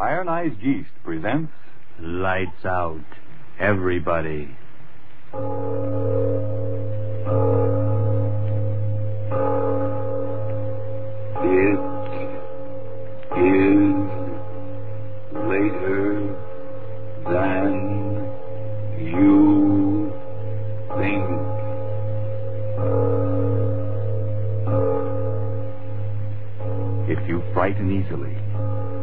Ironized Yeast presents Lights Out. Everybody. It is later than you think. If you frighten easily,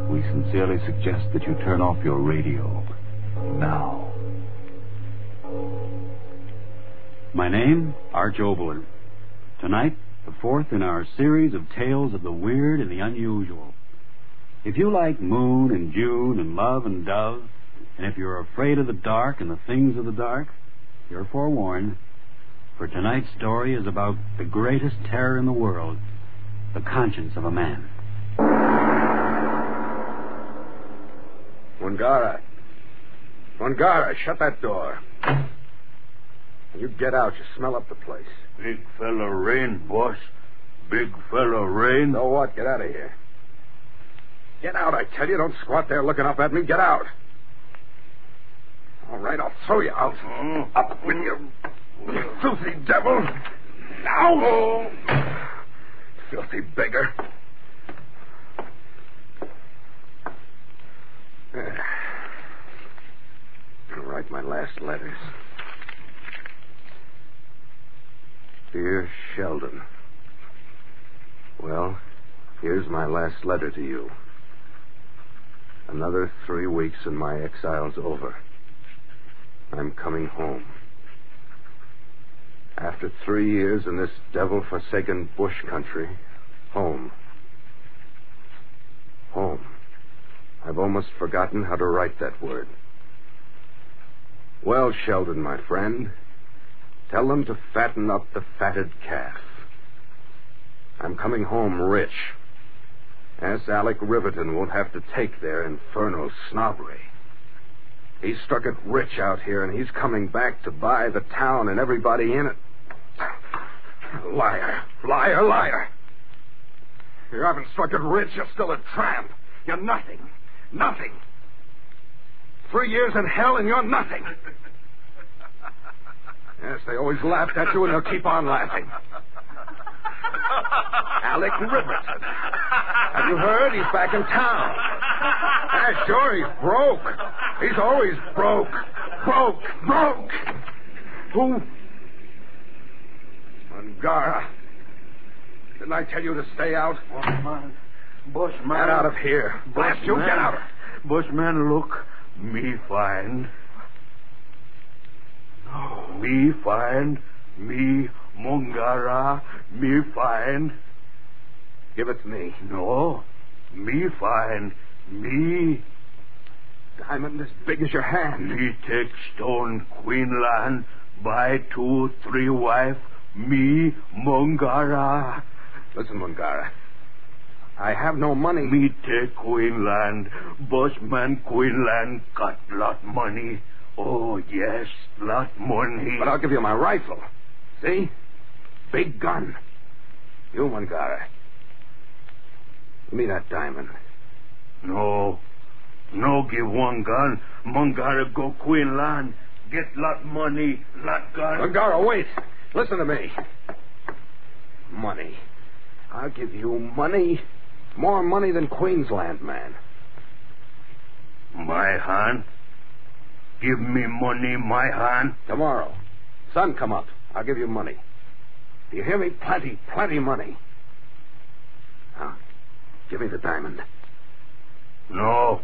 we sincerely suggest that you turn off your radio now. My name, Arch Oboler. Tonight, the fourth in our series of tales of the weird and the unusual. If you like moon and June and love and dove, and if you're afraid of the dark and the things of the dark, you're forewarned. For tonight's story is about the greatest terror in the world, the conscience of a man. Wangara. Wangara, shut that door. You get out, you smell up the place. Big fella rain, boss. Big fella rain. So what? Get out of here. Get out, I tell you. Don't squat there looking up at me. Get out. All right, I'll throw you out. Mm-hmm. Up with you, you filthy devil. Now. Oh. Filthy beggar. Uh, I'll write my last letters. Dear Sheldon. Well, here's my last letter to you. Another three weeks and my exile's over. I'm coming home. After three years in this devil forsaken bush country, home. Home. I've almost forgotten how to write that word. Well, Sheldon, my friend, tell them to fatten up the fatted calf. I'm coming home rich. S. Alec Riverton won't have to take their infernal snobbery. He's struck it rich out here, and he's coming back to buy the town and everybody in it. Liar, liar, liar. You haven't struck it rich, you're still a tramp. You're nothing. Nothing. Three years in hell and you're nothing. Yes, they always laughed at you and they'll keep on laughing. Alec Riverton. Have you heard? He's back in town. Yeah, sure, he's broke. He's always broke. Broke. Broke. Who? Angara. Didn't I tell you to stay out? Bushman. Get out of here. Blast you, get out. Bushman, look. Me find. Oh, me find. Me Mungahra. Me find. Give it to me. No. Me find. Me. Diamond as big as your hand. Me take stone Queenland. Buy two, three wife. Me Mungahra. Listen, Mungahra. I have no money. Me take Queenland. Bushman Queenland got lot money. Oh, yes, lot money. But I'll give you my rifle. See? Big gun. You, Mungahra. Give me that diamond. No. No give one gun. Mungahra go Queenland. Get lot money, lot gun. Mungahra, wait. Listen to me. Money. I'll give you money. More money than Queensland, man. My hand. Give me money, my hand. Tomorrow. Sun come up. I'll give you money. Do you hear me? Plenty, plenty money. Now, give me the diamond. No.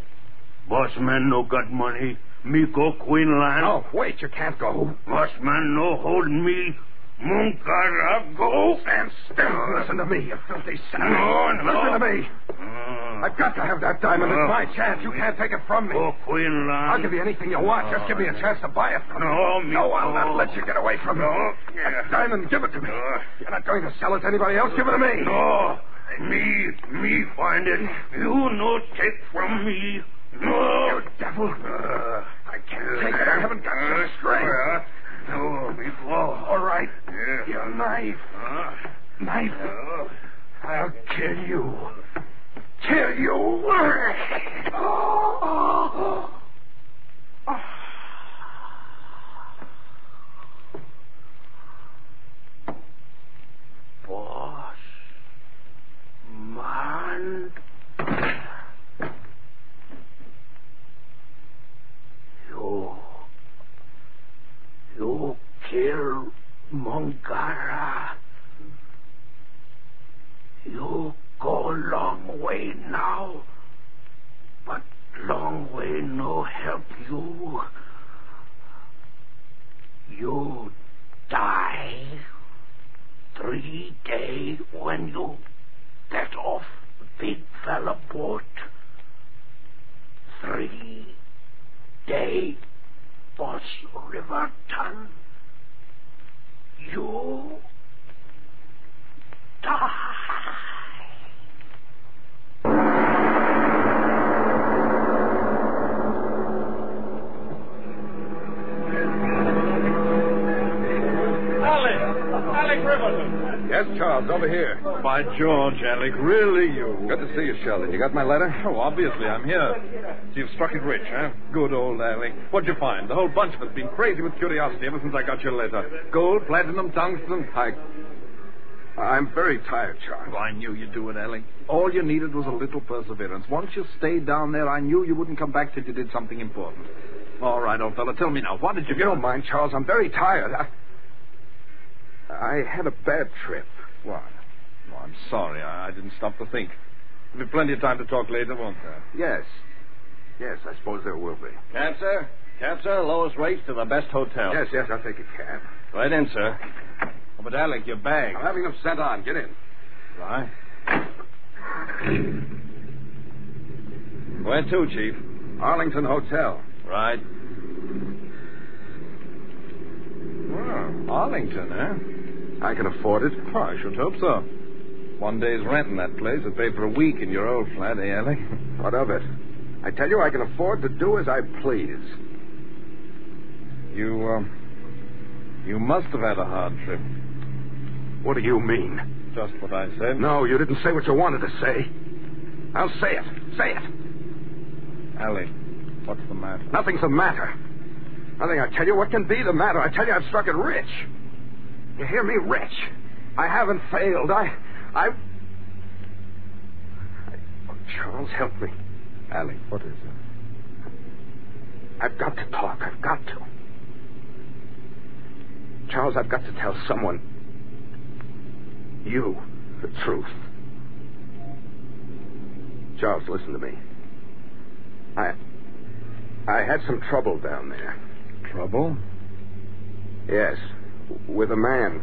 Boss man no got money. Me go Queensland. Oh, wait, you can't go. Boss man no hold me. Mungahra go. Stand still. Listen to me, you filthy son. No, no. Listen to me. Uh, I've got to have that diamond. It's Oh. my chance. You can't take it from me. Oh, Queen Lan. I'll give you anything you want. Just give me a chance to buy it from No, you. me- No, I'll not let you get away from me. No. That diamond, give it to me. No. You're not going to sell it to anybody else. Give it to me. No, me, me find it. You no take from me. No. You devil. Uh, I can't take it. I haven't got the strength. Uh, no, before. All right. Your knife. Uh, Knife. I'll kill you. Kill you. boss. Man. You. You kill Mungahra. You go long way now, but long way no help you. You die three day when you get off big fella boat. Three day boss River Riverton. You die. Alec! Alec Riverton! Yes, Charles, over here. By George, Alec, really you. Good to see you, Sheldon. You got my letter? Oh, obviously, I'm here. So you've struck it rich, huh? Good old Alec. What'd you find? The whole bunch of us been crazy with curiosity ever since I got your letter. Gold, platinum, tungsten. I. I'm very tired, Charles. Oh, I knew you'd do it, Alec. All you needed was a little perseverance. Once you stayed down there, I knew you wouldn't come back till you did something important. All right, old fella, tell me now, what did you If you don't mind, Charles, I'm very tired. I, I had a bad trip. What? Oh, I'm sorry. I, I didn't stop to think. There'll be plenty of time to talk later, won't there? Yes. Yes, I suppose there will be. Cab, sir? Cab, sir. Lowest rates to the best hotel. Yes, yes, I'll take a cab. Right in, sir. Oh, but Alec, your bag. I'm having them sent on. Get in. Right. Where to, Chief? Arlington Hotel. Right. Well, Arlington, eh? I can afford it. Oh, I should hope so. One day's rent in that place would pay for a week in your old flat, eh, Alec? What of it? I tell you, I can afford to do as I please. You, um, you must have had a hard trip. What do you mean? Just what I said. No, you didn't say what you wanted to say. I'll say it. Say it. Alec, what's the matter? Nothing's the matter. Nothing, I tell you. What can be the matter? I tell you, I've struck it rich. You hear me? Rich. I haven't failed. I. I. Oh, Charles, help me. Alec, what is it? I've got to talk. I've got to. Charles, I've got to tell someone. You, the truth. Charles, listen to me. I. I had some trouble down there. Trouble? Yes, with a man.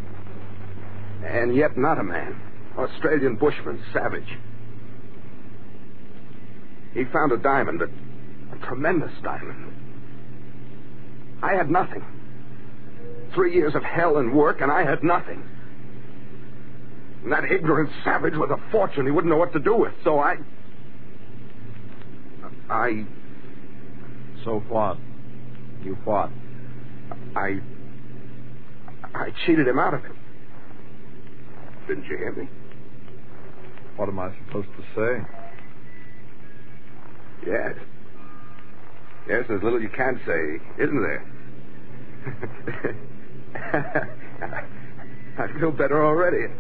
And yet not a man. Australian bushman, savage. He found a diamond, a, a tremendous diamond. I had nothing. Three years of hell and work, and I had nothing. And that ignorant savage with a fortune he wouldn't know what to do with, so I. I. So what? You what? I. I cheated him out of it. Didn't you hear me? What am I supposed to say? Yes. Yes, there's little you can't say, isn't there? I feel better already.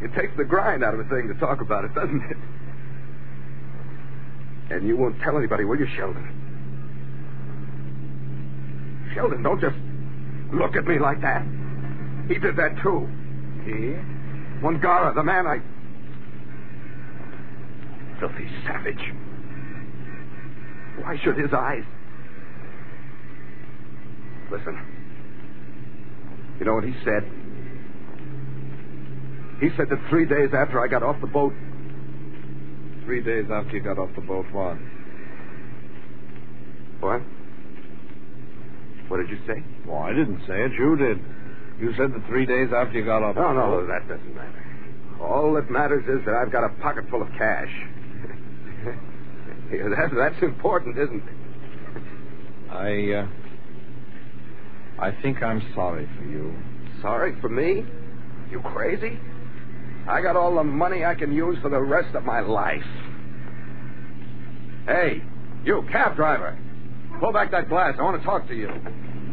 It takes the grind out of a thing to talk about it, doesn't it? And you won't tell anybody, will you, Sheldon? Sheldon, don't just look at me like that. He did that too. He? Wangara, the man I. Filthy savage. Why should his eyes. Listen. You know what he said? He said that three days after I got off the boat, three days after you got off the boat was. What? What did you say? Well, I didn't say it. You did. You said the three days after you got off No, no, that doesn't matter. All that matters is that I've got a pocket full of cash. yeah, that, that's important, isn't it? I, uh... I think I'm sorry for you. Sorry for me? You crazy? I got all the money I can use for the rest of my life. Hey, you cab driver. Pull back that glass. I want to talk to you.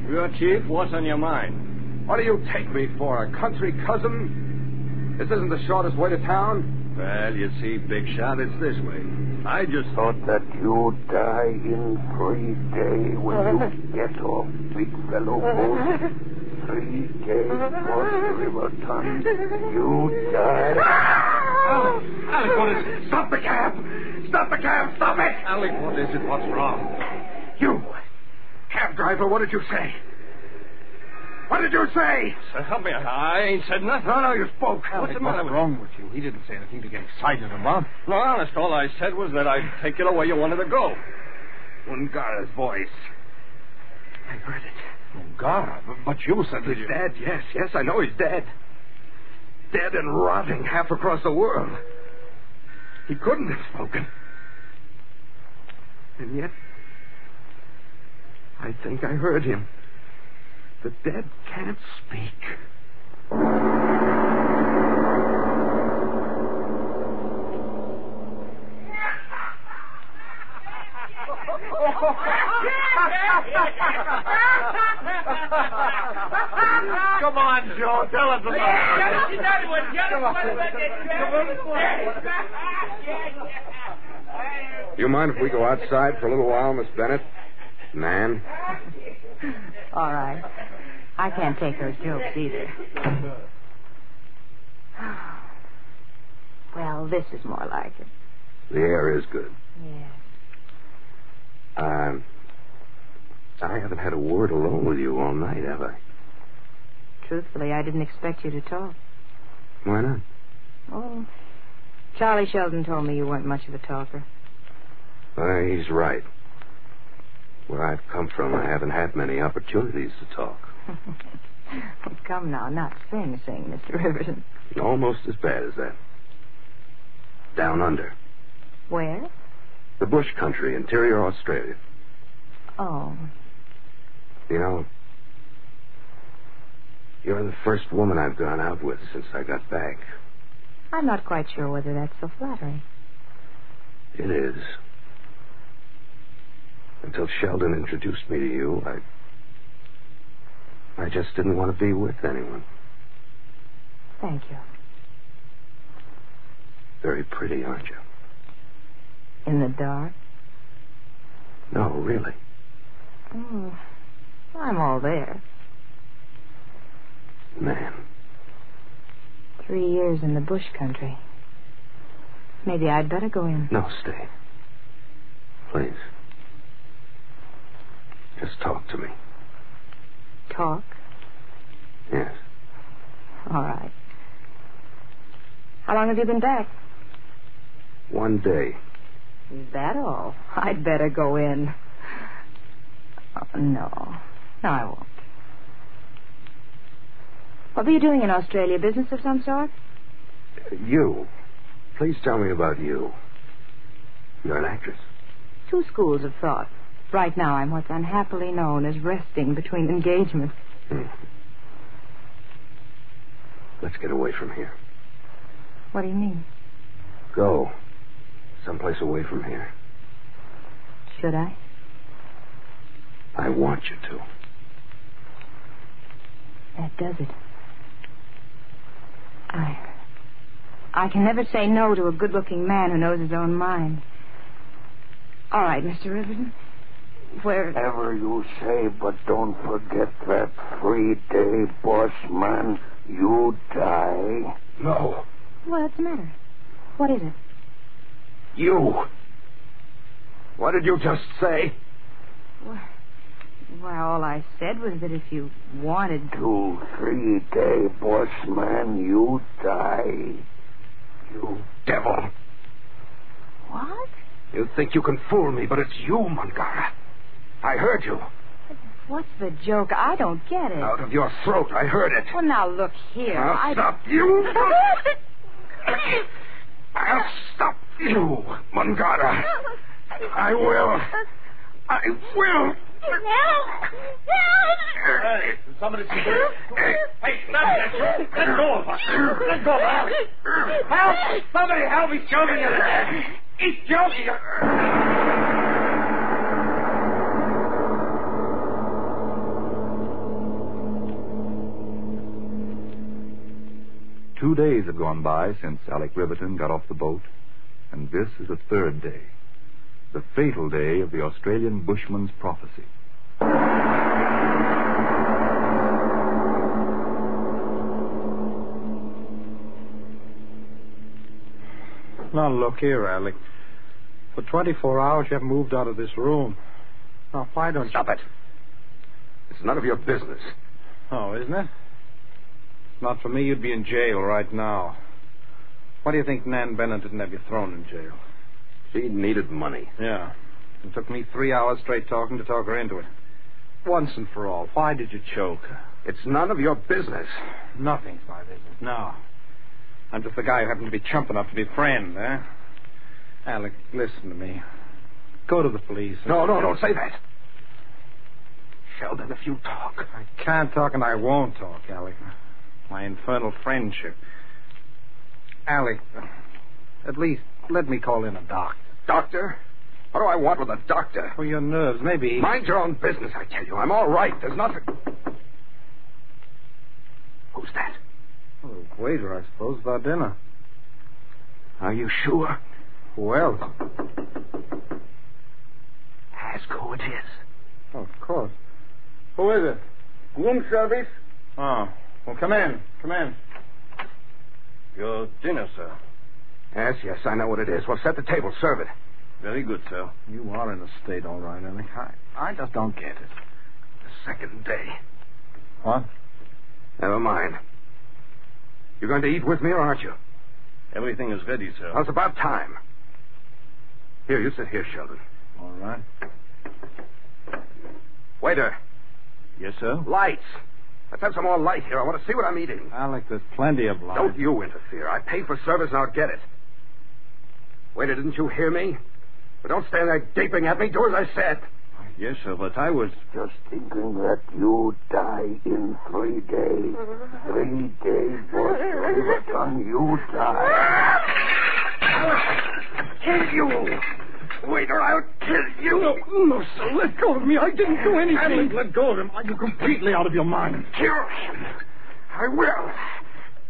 Your chief, what's on your mind? What do you take me for, a country cousin? This isn't the shortest way to town. Well, you see, Big Shot, it's this way. I just Thought that you'd die in three days when you get off, big fellow boat. Three days was Riverton. You die. Alec, what is it? Stop the cab! Stop the cab! Stop it! Alec, what is it? What's wrong? You, cab driver, what did you say? What did you say? Sir, help me. I ain't said nothing. No, no, you spoke. Alec, What's the matter what's with wrong with you? He didn't say anything to get excited about. No, honest, all I said was that I'd take you the way you wanted to go. Ungara's voice. I heard it. Ungara, but- but you said that He's you... dead, yes, yes, I know he's dead. Dead and rotting half across the world. He couldn't have spoken. And yet, I think I heard him. The dead can't speak. Come on, Joe. Tell us about it. Do you mind if we go outside for a little while, Miss Bennett? Man? All right. I can't take those jokes either. Well, this is more like it. The air is good. Yes. Um, I haven't had a word alone with you all night, have I? Truthfully, I didn't expect you to talk. Why not? Oh, Charlie Sheldon told me you weren't much of a talker. Uh, he's right. Where I've come from, I haven't had many opportunities to talk. Come now, not sing, sing, Mr. Riverton. Almost as bad as that. Down under. Where? The bush country, interior Australia. Oh, You know, you're the first woman I've gone out with since I got back. I'm not quite sure whether that's so flattering. It is. Until Sheldon introduced me to you, I. I just didn't want to be with anyone. Thank you. Very pretty, aren't you? In the dark? No, really. Oh, I'm all there. Man. Three years in the bush country. Maybe I'd better go in. No, stay. Please. Just talk to me. Talk? Yes. All right. How long have you been back? One day. Is that all? I'd better go in. Oh, no. No, I won't. What were you doing in Australia? Business of some sort? You. Please tell me about you. You're an actress. Two schools of thought. Right now, I'm what's unhappily known as resting between engagements. Hmm. Let's get away from here. What do you mean? Go. Someplace away from here. Should I? I want you to. That does it. I. I can never say no to a good looking man who knows his own mind. All right, Mr. Riverton. Where. Whatever you say, but don't forget that three day boss man, you die. No. What's the matter? What is it? You. What did you just say? Why, why, all I said was that if you wanted to. Two, three day boss man, you die. You devil. What? You think you can fool me, but it's you, Mungahra. I heard you. What's the joke? I don't get it. Out of your throat. I heard it. Well, now look here. I'll I... stop you. I'll stop you, Mungahra. I will. I will. Help! Hey, somebody see this? Hey, stop that. Let go of her. Let go of her. Help! Somebody help! He's choking us. He's choking us. Two days have gone by since Alec Riverton got off the boat, and this is the third day, the fatal day of the Australian bushman's prophecy. Now, look here, Alec. For 24 hours, you haven't moved out of this room. Now, why don't Stop it. It's none of your business. Oh, isn't it? Not for me, you'd be in jail right now. Why do you think Nan Bennett didn't have you thrown in jail? She needed money. Yeah. It took me three hours straight talking to talk her into it. Once and for all, why did you choke her? It's none of your business. Nothing's my business. No. I'm just the guy who happened to be chump enough to be a friend, eh? Alec, listen to me. Go to the police. No, no, don't say that. Sheldon, if you talk. I can't talk and I won't talk, Alec. My infernal friendship. Alec, at least let me call in a doctor. Doctor? What do I want with a doctor? For your nerves, maybe. Mind your own business, I tell you. I'm all right. There's nothing. Who's that? Oh, waiter, I suppose, for dinner. Are you sure? Who else? Ask who it is. Oh, of course. Who is it? Room service? Oh, well, come in. Come in. Your dinner, sir. Yes, yes, I know what it is. Well, set the table. Serve it. Very good, sir. You are in a state, all right, Alec. I, I just don't get it. The second day. What? Never mind. You're going to eat with me, or aren't you? Everything is ready, sir. Well, it's about time. Here, you sit here, Sheldon. All right. Waiter, Yes, sir. lights. Let's have some more light here. I want to see what I'm eating. Alec, there's plenty of light. Don't you interfere. I pay for service and I'll get it. Waiter, didn't you hear me? But don't stand there gaping at me. Do as I said. Yes, sir, but I was. Just thinking that you die in three days. Three days, boss. Riverton, you die. Kill you! Waiter, I'll kill you! No, no, sir, let go of me. I didn't do anything. Alec, let go of him. Are you completely out of your mind? Kill him! I will!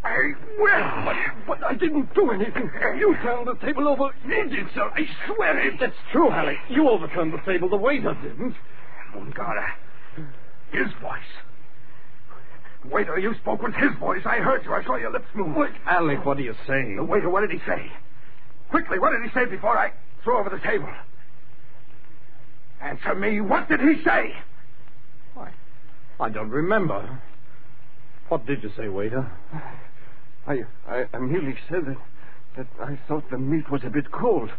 I will! But, but I didn't do anything. You turned the table over. You did, sir. I swear it. That's true, Alec. You overturned the table. The waiter didn't. Mungahra. His voice. Waiter, you spoke with his voice. I heard you. I saw your lips move. Wait, Alec, what are you saying? The waiter, what did he say? Quickly, what did he say before I threw over the table? Answer me. What did he say? Why, I don't remember. What did you say, waiter? I, I, I merely said that, that I thought the meat was a bit cold.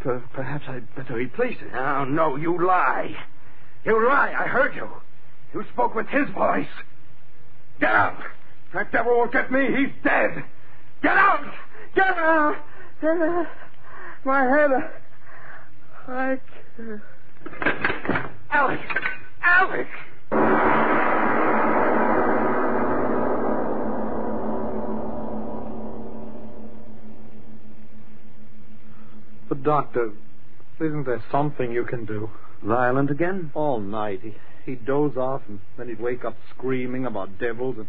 Per, perhaps I'd better replace it. No, no, you lie. You lie. I heard you. You spoke with his voice. Get out. That devil won't get me. He's dead. Get out. Get out. Get out. My head. I can't. Alec. Alec. But, Doctor, isn't there something you can do? Violent again? All night. He, he'd doze off, and then he'd wake up screaming about devils. And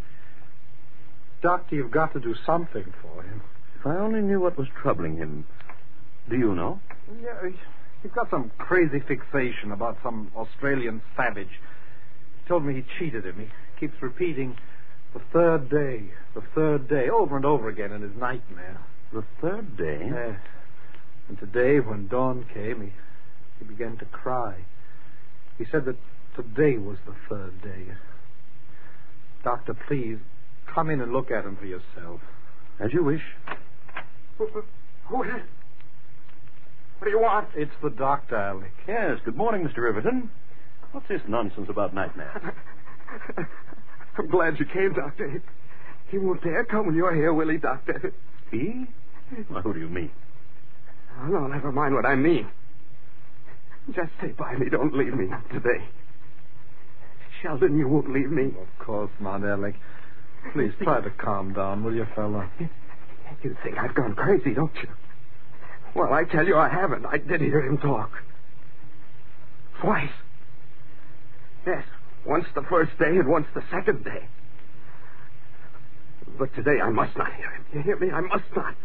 Doctor, you've got to do something for him. If I only knew what was troubling him. Do you know? Yeah, he, he's got some crazy fixation about some Australian savage. He told me he cheated him. He keeps repeating the third day, the third day, over and over again in his nightmare. The third day? Yes. And today, when dawn came, he, he began to cry. He said that today was the third day. Doctor, please, come in and look at him for yourself. As you wish. Who, who is it? What do you want? It's the doctor, Alec. Yes, good morning, Mr. Riverton. What's this nonsense about nightmares? I'm glad you came, Doctor. He won't dare come when you're here, will he, Doctor? He? Well, who do you mean? Oh, no, never mind what I mean. Just stay by me. Don't leave me, not today. Sheldon, you won't leave me. Of course not, Alec. Please try to calm down, will you, fella? You think I've gone crazy, don't you? Well, I tell you, I haven't. I did hear him talk. Twice. Yes, once the first day and once the second day. But today I must not hear him. You hear me? I must not.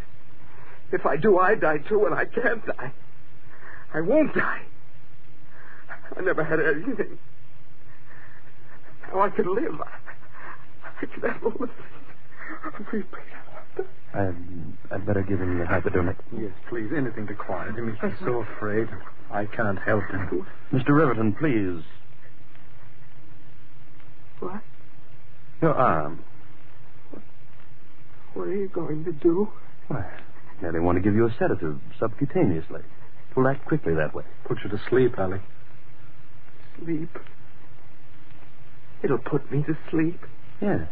If I do, I die too, and I can't die. I won't die. I never had anything. Now I can live. I, I have all the things. We I'd, I'd better give him the hypodermic. Yes, please. Anything to quiet him. He's so afraid. I can't help him. Mr. Riverton, please. What? Your arm. What are you going to do? Why, merely want to give you a sedative subcutaneously. It will act quickly that way. Put you to sleep, Alec. Sleep. It'll put me to sleep. Yes.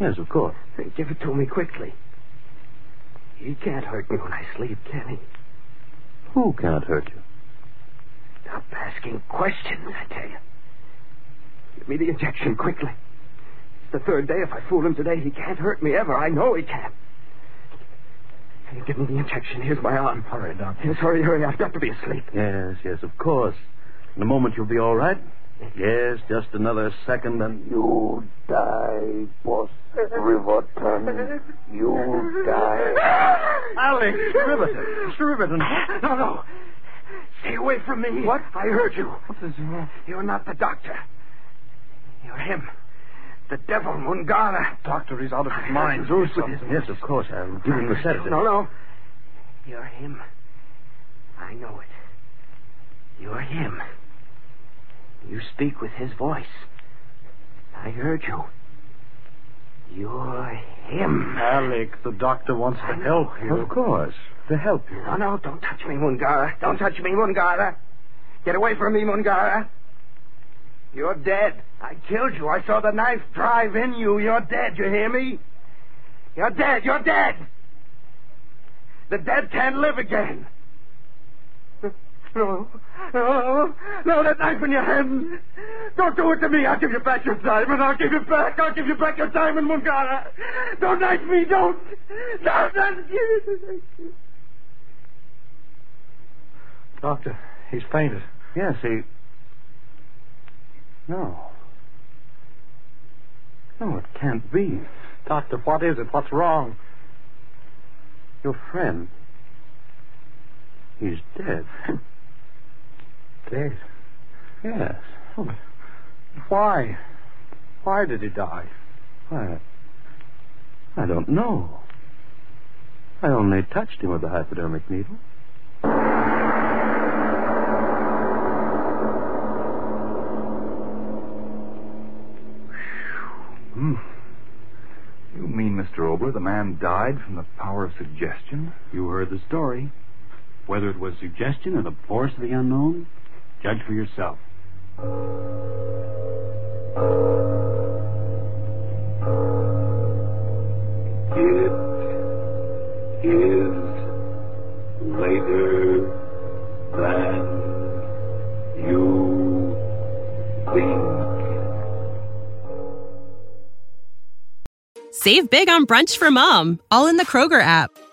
Yes, of course. Then give it to me quickly. He can't hurt me when I sleep, can he? Who can't hurt you? Stop asking questions, I tell you. Give me the injection quickly. It's the third day. If I fool him today, he can't hurt me ever. I know he can't. Can you give me the injection? Here's my arm. Hurry, Doctor. Yes, hurry, hurry. I've got to be asleep. Yes, yes, of course. In a moment you'll be all right. Yes, just another second and. You die, boss Riverton. You die. Alex! Mr. Riverton! Mr. Riverton! No, no. Stay away from me. What? I heard you. What is wrong? You're not the doctor. You're him. The devil, Mungahra. Doctor, he's out of his mind. Do Do something. something. Yes, of course. I'll give him the sedative. No, no. You're him. I know it. You're him. You speak with his voice. I heard you. You're him. Alec, the doctor wants to I help you. Of course. To help you. No, no, don't touch me, Mungahra. Don't touch me, Mungahra. Get away from me, Mungahra. You're dead. I killed you. I saw the knife drive in you. You're dead. You hear me? You're dead. You're dead. The dead can't live again. No, no, no, that knife in your hand. Don't do it to me. I'll give you back your diamond. I'll give you back. I'll give you back your diamond, Mungahra. Don't knife me. Don't. Don't. don't. Doctor, he's fainted. Yes, he. No. No, it can't be. Doctor, what is it? What's wrong? Your friend. He's dead. Dead. Yes. Oh, but why? Why did he die? Why? I don't know. I only touched him with the hypodermic needle. Hmm. You mean, Mr. Oboler, the man died from the power of suggestion? You heard the story. Whether it was suggestion or the force of the unknown, judge for yourself. It is later than you think. Save big on brunch for mom, all in the Kroger app.